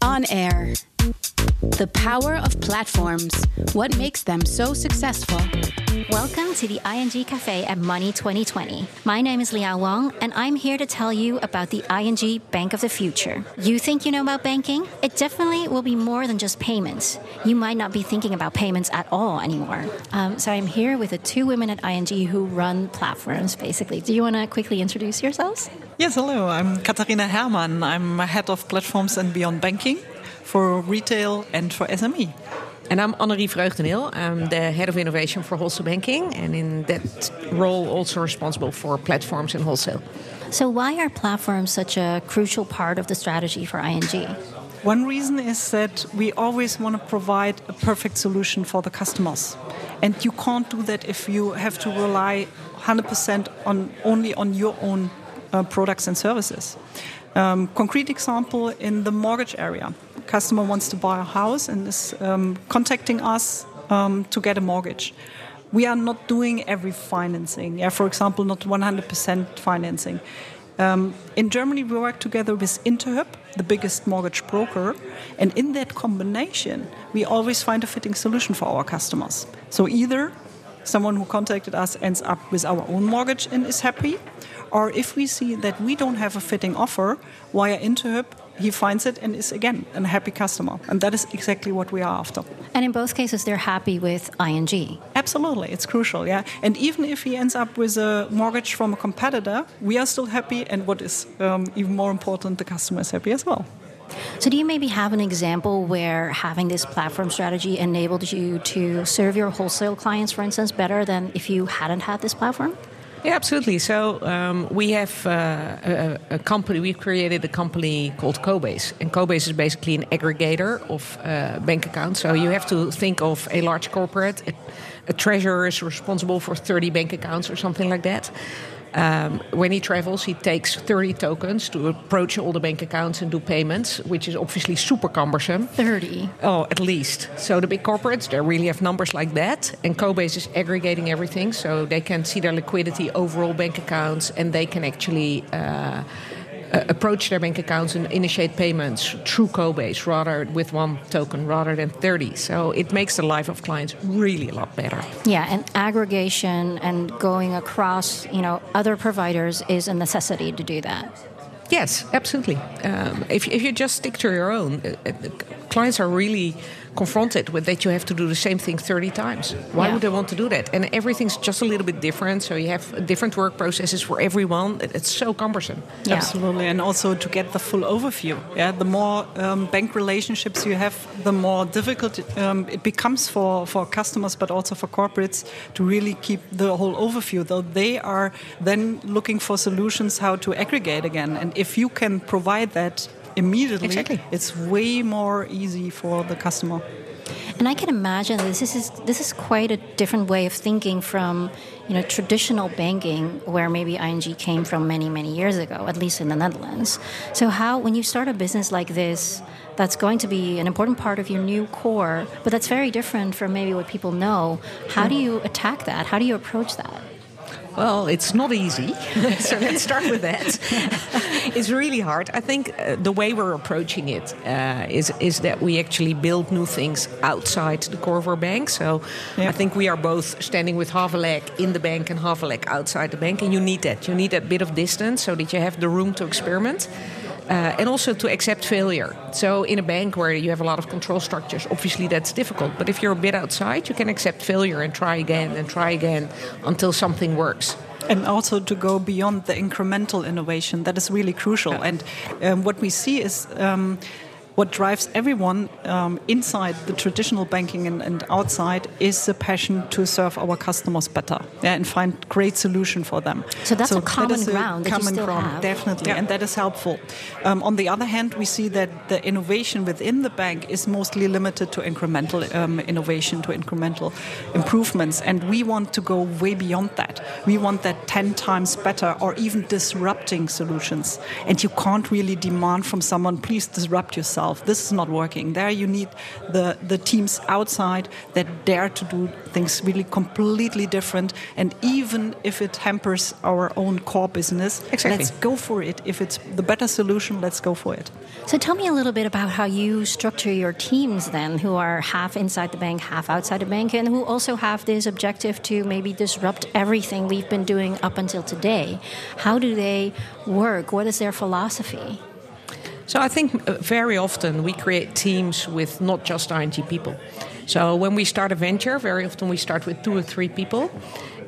On Air. The power of platforms. What makes them so successful? Welcome to the ING Cafe at Money 2020. My name is Liao Wang, and I'm here to tell you about the ING Bank of the Future. You think you know about banking? It definitely will be more than just payments. You might not be thinking about payments at all anymore. Um, so I'm here with the two women at ING who run platforms, basically. Do you want to quickly introduce yourselves? Yes, hello. I'm Katharina Herrmann. I'm head of platforms and beyond banking for retail and for SME. And I'm Annerie Vreugdenhil. I'm the head of innovation for wholesale banking, and in that role, also responsible for platforms and wholesale. So, why are platforms such a crucial part of the strategy for ING? One reason is that we always want to provide a perfect solution for the customers. And you can't do that if you have to rely 100% on only on your own uh, products and services. Um, concrete example in the mortgage area customer wants to buy a house and is um, contacting us um, to get a mortgage. We are not doing every financing. Yeah, for example, not 100% financing. Um, in Germany, we work together with Interhyp, the biggest mortgage broker, and in that combination, we always find a fitting solution for our customers. So either someone who contacted us ends up with our own mortgage and is happy, or if we see that we don't have a fitting offer via Interhyp, he finds it and is again a happy customer. And that is exactly what we are after. And in both cases, they're happy with ING. Absolutely, it's crucial, yeah. And even if he ends up with a mortgage from a competitor, we are still happy. And what is um, even more important, the customer is happy as well. So, do you maybe have an example where having this platform strategy enabled you to serve your wholesale clients, for instance, better than if you hadn't had this platform? Yeah, absolutely. So um, we have uh, a, a, company. We've created a company called Cobase, and Cobase is basically an aggregator of uh, bank accounts. So you have to think of a large corporate. A, a treasurer is responsible for 30 bank accounts or something like that. Um, when he travels, he takes 30 tokens to approach all the bank accounts and do payments, which is obviously super cumbersome. 30? Oh, at least. So the big corporates, they really have numbers like that. And Cobase is aggregating everything so they can see their liquidity, overall bank accounts, and they can actually. Uh, uh, approach their bank accounts and initiate payments through Cobase rather with one token rather than 30. So it makes the life of clients really a lot better. Yeah, and aggregation and going across, you know, other providers is a necessity to do that. Yes, absolutely. Um, if, if you just stick to your own, uh, uh clients are really confronted with that you have to do the same thing 30 times. Why yeah. would they want to do that? And everything's just a little bit different. So you have different work processes for everyone. It's so cumbersome. Yeah. Absolutely. And also to get the full overview. Yeah, the more um, bank relationships you have, the more difficult um, it becomes for, for customers, but also for corporates to really keep the whole overview. Though they are then looking for solutions how to aggregate again. And if you can provide that immediately, exactly. it's way more easy for the customer. And I can imagine this is this is quite a different way of thinking from you know traditional banking, where maybe ING came from many many years ago, at least in the Netherlands. So how when you start a business like this, that's going to be an important part of your new core, but that's very different from maybe what people know. How do you attack that? How do you approach that? Well, it's not easy. so let's start with that. it's really hard. I think uh, the way we're approaching it uh, is is that we actually build new things outside the core of our bank. So I think we are both standing with half a leg in the bank and half a leg outside the bank, and you need that. You need that bit of distance so that you have the room to experiment. Uh, and also to accept failure. So, in a bank where you have a lot of control structures, obviously that's difficult. But if you're a bit outside, you can accept failure and try again and try again until something works. And also to go beyond the incremental innovation, that is really crucial. Yeah. And um, what we see is um, what drives everyone um, inside the traditional banking and, and, outside is the passion to serve our customers better yeah, and find great solution for them. So that's so a common that ground. common ground, have. definitely, yeah. and that is helpful. Um, on the other hand, we see that the innovation within the bank is mostly limited to incremental um, innovation, to incremental improvements, and we want to go way beyond that. We want that ten times better, or even disrupting solutions. And you can't really demand from someone, please disrupt yourself yourself, this is not working. There you need the, the teams outside that dare to do things really completely different. And even if it hampers our own core business, exactly. let's go for it. If it's the better solution, let's go for it. So tell me a little bit about how you structure your teams then, who are half inside the bank, half outside the bank, and who also have this objective to maybe disrupt everything we've been doing up until today. How do they work? What is their philosophy? So I think uh, very often we create teams with not just ING people. So when we start a venture, very often we start with two or three people.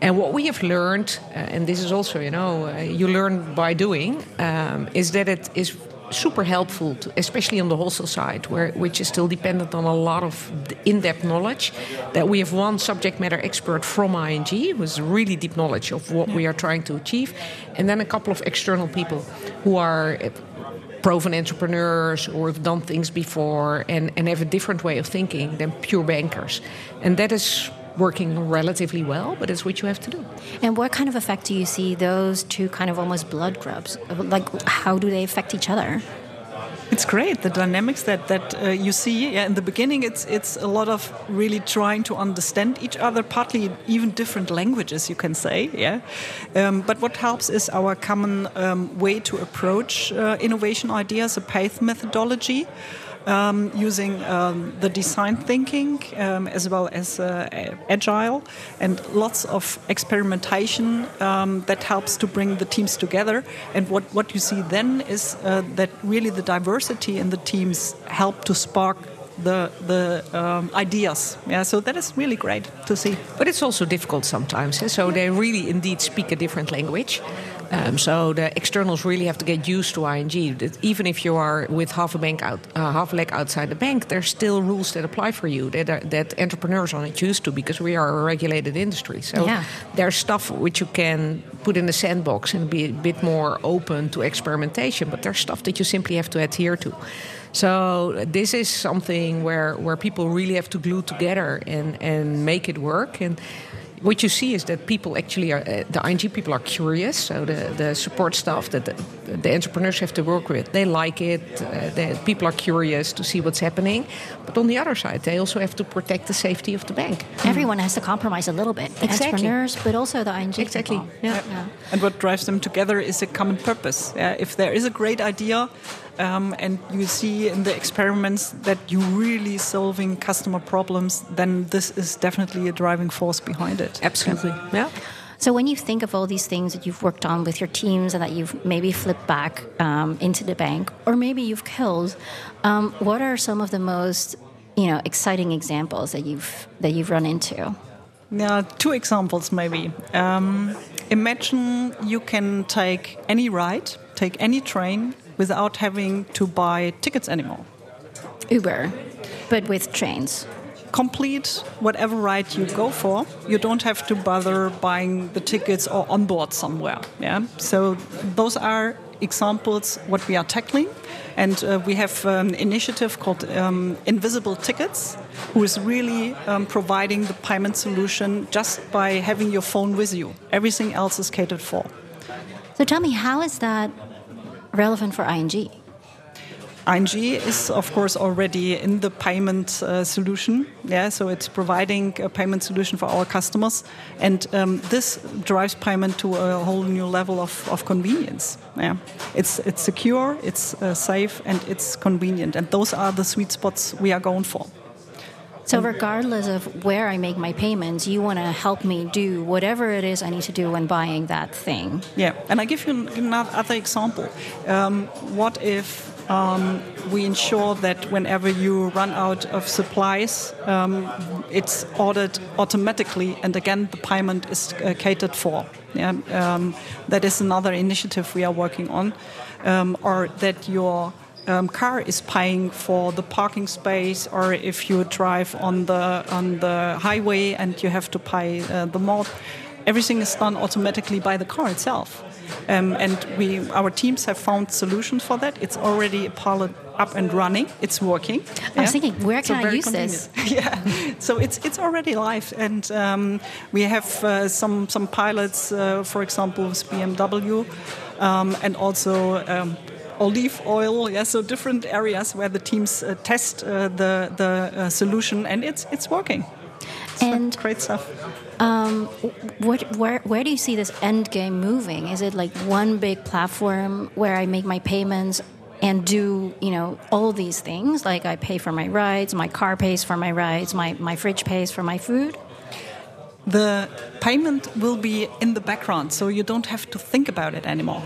And what we have learned, uh, and this is also, you know, uh, you learn by doing, um, is that it is super helpful, to, especially on the wholesale side, where which is still dependent on a lot of in-depth knowledge. That we have one subject matter expert from ING with really deep knowledge of what we are trying to achieve, and then a couple of external people who are uh, proven entrepreneurs or have done things before and, and have a different way of thinking than pure bankers. And that is working relatively well, but it's what you have to do. And what kind of effect do you see those two kind of almost blood grubs? Like, how do they affect each other? It's great the dynamics that that uh, you see. Yeah, in the beginning, it's it's a lot of really trying to understand each other, partly even different languages, you can say. Yeah, um, but what helps is our common um, way to approach uh, innovation ideas, a PACE methodology um, using um, the design thinking um, as well as uh, agile and lots of experimentation um, that helps to bring the teams together. And what, what you see then is uh, that really the diversity in the teams help to spark the the um, ideas. Yeah, so that is really great to see. But it's also difficult sometimes. Eh? So they really indeed speak a different language. Um, so the externals really have to get used to ING. Even if you are with half a bank out, uh, half a leg outside the bank, there's still rules that apply for you that are, that entrepreneurs are not used to because we are a regulated industry. So yeah. there's stuff which you can put in the sandbox and be a bit more open to experimentation. But there's stuff that you simply have to adhere to. So this is something where where people really have to glue together and and make it work and what you see is that people actually are uh, the ING people are curious. So the, the support staff that the, the entrepreneurs have to work with, they like it. Uh, the people are curious to see what's happening. But on the other side, they also have to protect the safety of the bank. Everyone has to compromise a little bit. The exactly. entrepreneurs, but also the ING exactly. Yeah. yeah. And what drives them together is a common purpose. Yeah? If there is a great idea um, and you see in the experiments that you're really solving customer problems, then this is definitely a driving force behind it. Absolutely. yeah. So, when you think of all these things that you've worked on with your teams and that you've maybe flipped back um, into the bank, or maybe you've killed, um, what are some of the most, you know, exciting examples that you've that you've run into? Yeah, two examples maybe. Um, imagine you can take any ride, take any train, without having to buy tickets anymore. Uber, but with trains. Complete whatever ride you go for. You don't have to bother buying the tickets or on board somewhere. Yeah. So those are examples what we are tackling, and uh, we have an initiative called um, Invisible Tickets, who is really um, providing the payment solution just by having your phone with you. Everything else is catered for. So tell me, how is that relevant for ING? ING is, of course, already in the payment uh, solution. Yeah, so it's providing a payment solution for our customers, and um, this drives payment to a whole new level of, of convenience. Yeah, it's it's secure, it's uh, safe, and it's convenient, and those are the sweet spots we are going for. So, regardless of where I make my payments, you want to help me do whatever it is I need to do when buying that thing. Yeah, and I give you another example. Um, what if um, we ensure that whenever you run out of supplies, um, it's ordered automatically, and again, the payment is uh, catered for. Yeah, um, that is another initiative we are working on, um, or that your um, car is paying for the parking space, or if you drive on the on the highway and you have to pay uh, the mod, everything is done automatically by the car itself. Um, and we, our teams have found solutions for that. It's already a pilot up and running. It's working. I was thinking, where can so I use convenient. this? yeah, so it's it's already live, and um, we have uh, some some pilots, uh, for example, with BMW, um, and also um, olive oil. Yeah, so different areas where the teams uh, test uh, the the uh, solution, and it's it's working. It's And- great stuff. Um, what, where, where do you see this end game moving? Is it like one big platform where I make my payments and do you know all these things? Like I pay for my rides, my car pays for my rides, my, my fridge pays for my food. the payment will be in the background, so you don't have to think about it anymore.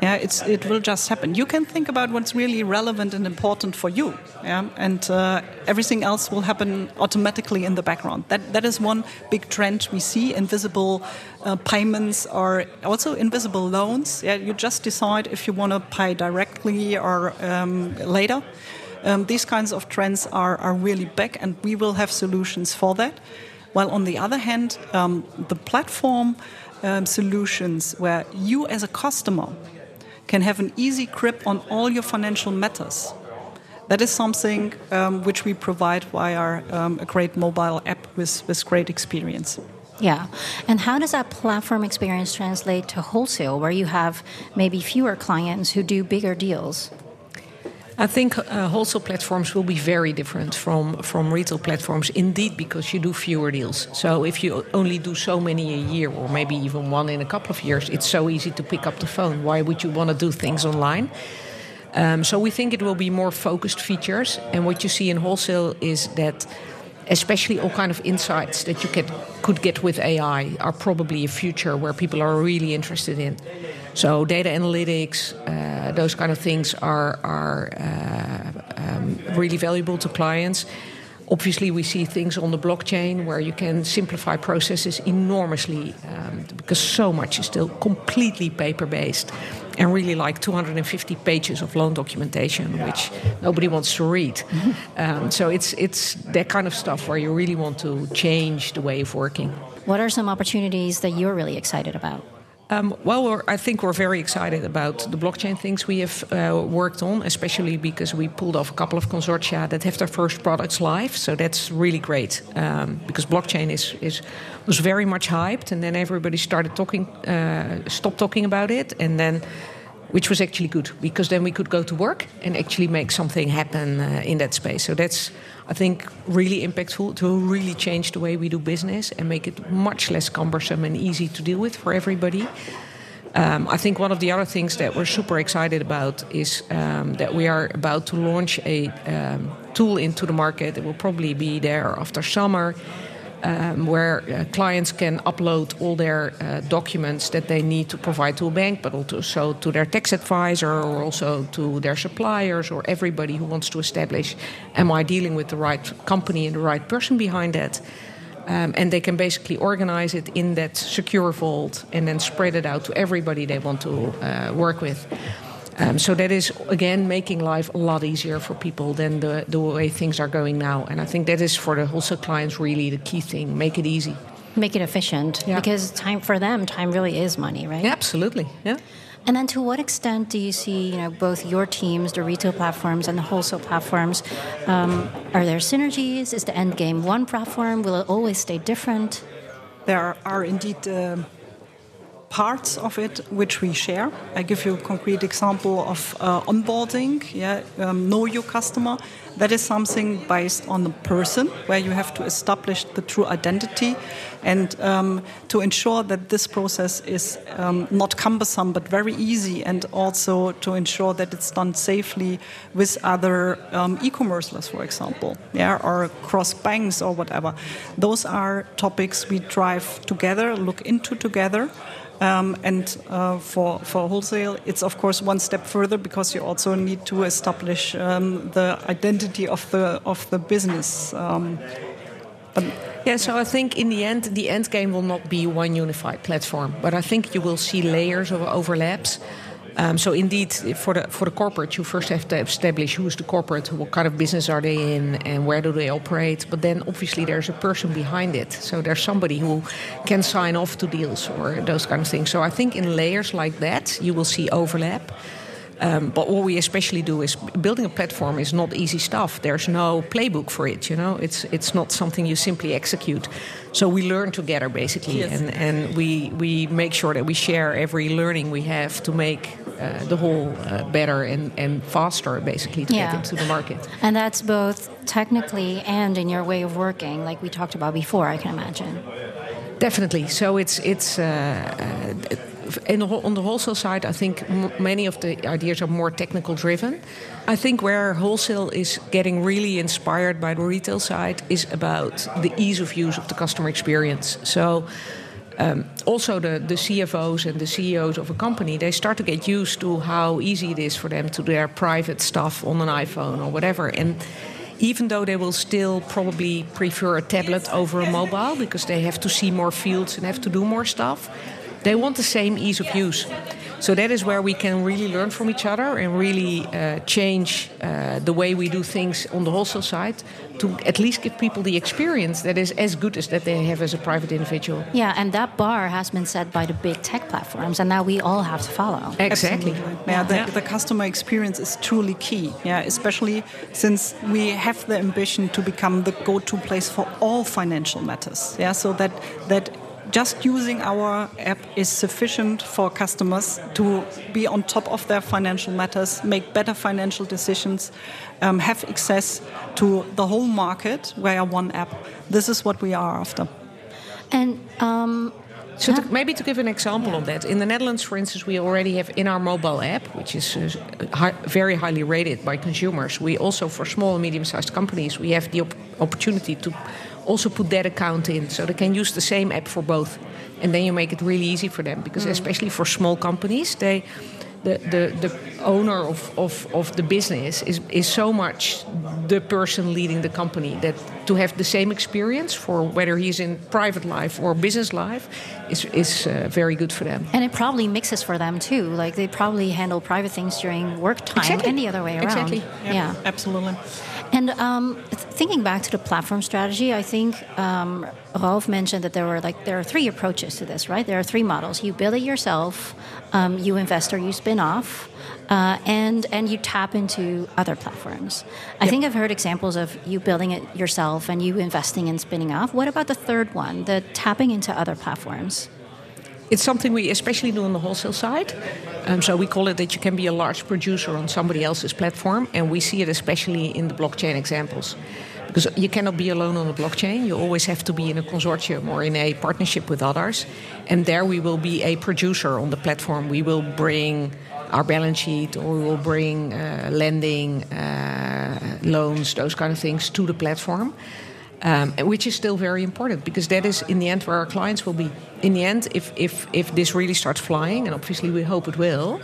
Yeah, it's it will just happen. You can think about what's really relevant and important for you, yeah, and uh, everything else will happen automatically in the background. That that is one big trend we see. Invisible uh, payments are also invisible loans. Yeah, you just decide if you want to pay directly or um, later. Um, these kinds of trends are, are really big, and we will have solutions for that. While on the other hand, um, the platform um, solutions where you as a customer can have an easy grip on all your financial matters. That is something um, which we provide via um, a great mobile app with, with great experience. Yeah. And how does that platform experience translate to wholesale, where you have maybe fewer clients who do bigger deals? I think uh, wholesale platforms will be very different from, from retail platforms, indeed, because you do fewer deals. So if you only do so many a year, or maybe even one in a couple of years, it's so easy to pick up the phone. Why would you want to do things online? Um, so we think it will be more focused features, and what you see in wholesale is that especially all kind of insights that you get, could get with AI are probably a future where people are really interested in. So data analytics, uh, those kind of things are are uh, um, really valuable to clients. Obviously, we see things on the blockchain where you can simplify processes enormously um, because so much is still completely paper based and really like 250 pages of loan documentation, which nobody wants to read. um, so it's it's that kind of stuff where you really want to change the way of working. What are some opportunities that you're really excited about? Um, well, I think we're very excited about the blockchain things we have uh, worked on, especially because we pulled off a couple of consortia that have their first products live. So that's really great um, because blockchain is, is was very much hyped, and then everybody started talking, uh, stopped talking about it, and then. Which was actually good because then we could go to work and actually make something happen uh, in that space. So that's, I think, really impactful to really change the way we do business and make it much less cumbersome and easy to deal with for everybody. Um, I think one of the other things that we're super excited about is um, that we are about to launch a um, tool into the market. It will probably be there after summer. Um, where uh, clients can upload all their uh, documents that they need to provide to a bank, but also to their tax advisor or also to their suppliers or everybody who wants to establish am I dealing with the right company and the right person behind that? Um, and they can basically organize it in that secure vault and then spread it out to everybody they want to uh, work with. Um, so that is again making life a lot easier for people than the, the way things are going now. And I think that is for the wholesale clients really the key thing: make it easy. Make it efficient Yeah. because time for them, time really is money, right? Yeah, absolutely. Yeah. And then, to what extent do you see, you know, both your teams, the retail platforms and the wholesale platforms? Um, are there synergies? Is the end game one platform? Will it always stay different? There are indeed um parts of it which we share. I give you a concrete example of uh, onboarding. Yeah, um, know your customer. That is something based on the person, where you have to establish the true identity, and um, to ensure that this process is um, not cumbersome but very easy, and also to ensure that it's done safely with other um, e-commercelers, for example, yeah, or cross banks or whatever. Those are topics we drive together, look into together. Um, and uh, for, for wholesale, it's of course one step further because you also need to establish um, the identity of the of the business. Um, but Yeah, so I think in the end, the end game will not be one unified platform, but I think you will see layers of overlaps. Um, so indeed, for the for the corporate, you first have to establish who is the corporate, what kind of business are they in, and where do they operate. But then obviously there's a person behind it, so there's somebody who can sign off to deals or those kind of things. So I think in layers like that, you will see overlap. Um, but what we especially do is building a platform is not easy stuff. There's no playbook for it. You know, it's it's not something you simply execute. So we learn together basically, Yes. and and we we make sure that we share every learning we have to make uh, the whole uh, better and and faster basically to Yeah. get into the market. And that's both technically and in your way of working, like we talked about before, I can imagine. Definitely. So it's it's uh, uh, in the, on the wholesale side. I think m- many of the ideas are more technical driven. I think where wholesale is getting really inspired by the retail side is about the ease of use of the customer experience. So. Um, also, the, the CFOs and the CEOs of a company they start to get used to how easy it is for them to do their private stuff on an iPhone or whatever, and even though they will still probably prefer a tablet over a mobile because they have to see more fields and have to do more stuff, they want the same ease of use. So that is where we can really learn from each other and really uh, change uh, the way we do things on the wholesale side to at least give people the experience that is as good as that they have as a private individual. Yeah, and that bar has been set by the big tech platforms, and now we all have to follow. Exactly. Yeah, the, the customer experience is truly key. Yeah, especially since we have the ambition to become the go-to place for all financial matters. Yeah, so that that just using our app is sufficient for customers to be on top of their financial matters, make better financial decisions, um, have access to the whole market via one app. This is what we are after. And um, So to, maybe to give an example of that, in the Netherlands, for instance, we already have in our mobile app, which is uh, hi, very highly rated by consumers. We also, for small and medium-sized companies, we have the op- opportunity to also put that account in, so they can use the same app for both, and then you make it really easy for them because, especially for small companies, they. The, the, the owner of, of, of the business is, is so much the person leading the company that to have the same experience for whether he's in private life or business life is, is uh, very good for them. and it probably mixes for them too. Like they probably handle private things during work time Exactly. and the other way around. Exactly. Yeah. absolutely. And um, thinking back to the platform strategy, I think um, Ralph mentioned that there were like there are three approaches to this, right? There are three models: you build it yourself, um, you invest or you spin off, uh, and and you tap into other platforms. I think I've heard examples of you building it yourself and you investing and spinning off. What about the third one, the tapping into other platforms? It's something we especially do on the wholesale side. Um, so we call it that you can be a large producer on somebody else's platform, and we see it especially in the blockchain examples. Because you cannot be alone on a blockchain, you always have to be in a consortium or in a partnership with others. And there we will be a producer on the platform. We will bring our balance sheet or we will bring uh, lending, uh, loans, those kind of things to the platform. Um, which is still very important because that is in the end where our clients will be. In the end, if, if, if this really starts flying, and obviously we hope it will,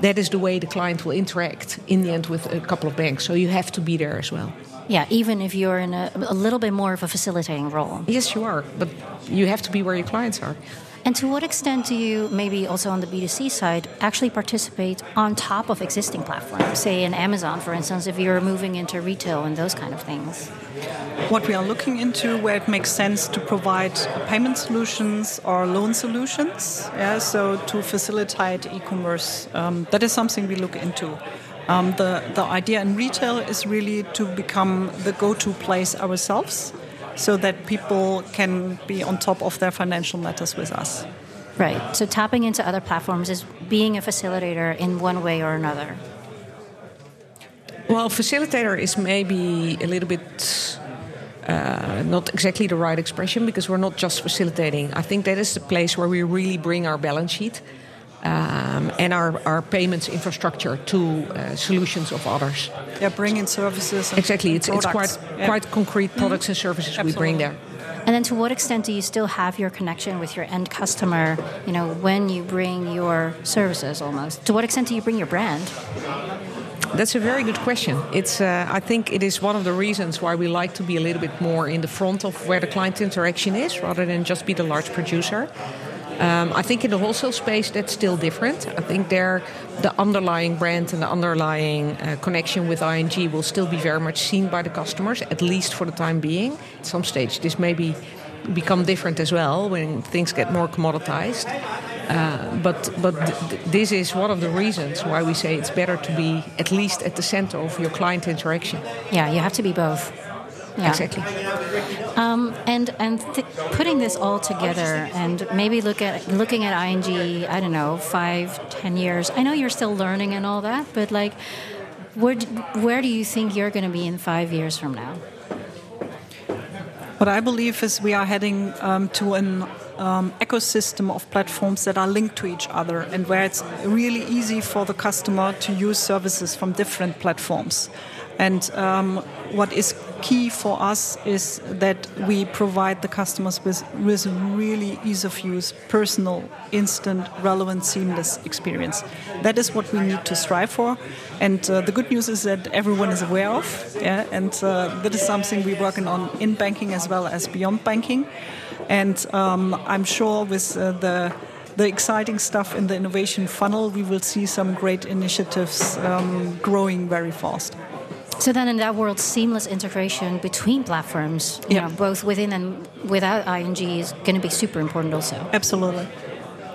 that is the way the client will interact in the end with a couple of banks. So you have to be there as well. Yeah, even if you're in a, a little bit more of a facilitating role. Yes, you are, but you have to be where your clients are. And to what extent do you, maybe also on the B2C side, actually participate on top of existing platforms? Say in Amazon, for instance, if you're moving into retail and those kind of things. what we are looking into where it makes sense to provide payment solutions or loan solutions yeah so to facilitate e-commerce um, that is something we look into um, the, the idea in retail is really to become the go-to place ourselves so that people can be on top of their financial matters with us Right. So tapping into other platforms is being a facilitator in one way or another. Well, facilitator is maybe a little bit uh, not exactly the right expression because we're not just facilitating. I think that is the place where we really bring our balance sheet um, and our, our payments infrastructure to uh, solutions of others. yeah bringing services and Exactly, and it's, it's quite. Yeah. quite concrete products and services we bring there. And then to what extent do you still have your connection with your end customer, you know, when you bring your services almost? To what extent do you bring your brand? That's a very good question. It's, uh, I think it is one of the reasons why we like to be a little bit more in the front of where the client interaction is, rather than just be the large producer. Um, I think in the wholesale space that's still different. I think there, the underlying brand and the underlying uh, connection with ING will still be very much seen by the customers, at least for the time being. At some stage, this may be become different as well when things get more commoditized. Uh, but but th- this is one of the reasons why we say it's better to be at least at the center of your client interaction. Yeah, you have to be both. Yeah. Exactly. Um, and and th- putting this all together, and maybe look at looking at ING. I don't know, five, ten years. I know you're still learning and all that, but like, where where do you think you're going to be in five years from now? What I believe is we are heading um, to an um, ecosystem of platforms that are linked to each other and where it's really easy for the customer to use services from different platforms. And um, what is key for us is that we provide the customers with, with really ease of use, personal, instant, relevant, seamless experience. That is what we need to strive for. And uh, the good news is that everyone is aware of. Yeah? And uh, that is something we're working on in banking as well as beyond banking. And um, I'm sure with uh, the the exciting stuff in the innovation funnel, we will see some great initiatives um, growing very fast. So then, in that world, seamless integration between platforms, yeah. know, both within and without ING, is going to be super important, also. Absolutely.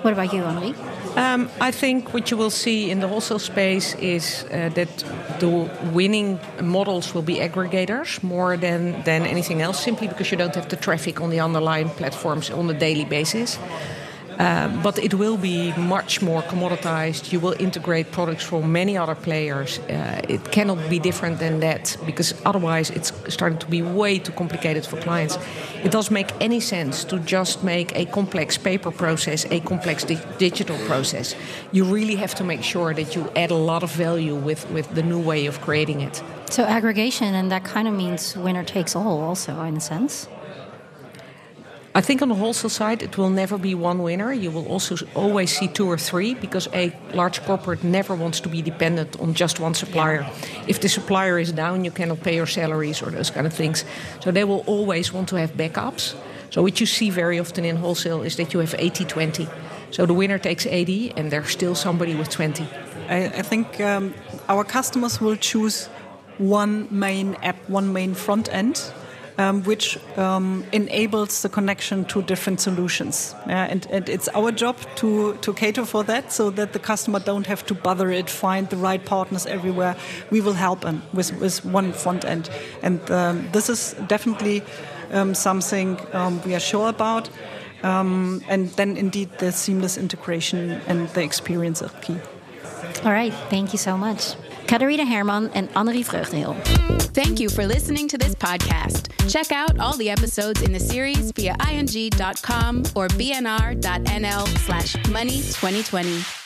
What about you, Annerie? Um, I think what you will see in the wholesale space is uh, that the winning models will be aggregators more than, than anything else, simply because you don't have the traffic on the underlying platforms on a daily basis. Uh, but it will be much more commoditized. You will integrate products from many other players. Uh, it cannot be different than that because otherwise it's starting to be way too complicated for clients. It doesn't make any sense to just make a complex paper process a complex di digital process. You really have to make sure that you add a lot of value with, with the new way of creating it. So aggregation, and that kind of means winner takes all, also in a sense. I think on the wholesale side, it will never be one winner. You will also always see two or three because a large corporate never wants to be dependent on just one supplier. If the supplier is down, you cannot pay your salaries or those kind of things. So they will always want to have backups. So what you see very often in wholesale is that you have 80 20. So the winner takes 80 and there's still somebody with 20. I, I think um, our customers will choose one main app, one main front end um, which um, enables the connection to different solutions. Yeah, and, and, it's our job to, to cater for that so that the customer don't have to bother it, find the right partners everywhere. We will help them with, with one front end. And um, this is definitely um, something um, we are sure about. Um, and then indeed the seamless integration and the experience are key. All right, thank you so much. Katharina Herrmann and Annerie Vreugdenhil. Thank you for listening to this podcast. Check out all the episodes in the series via ing.com or bnr.nl slash money 2020.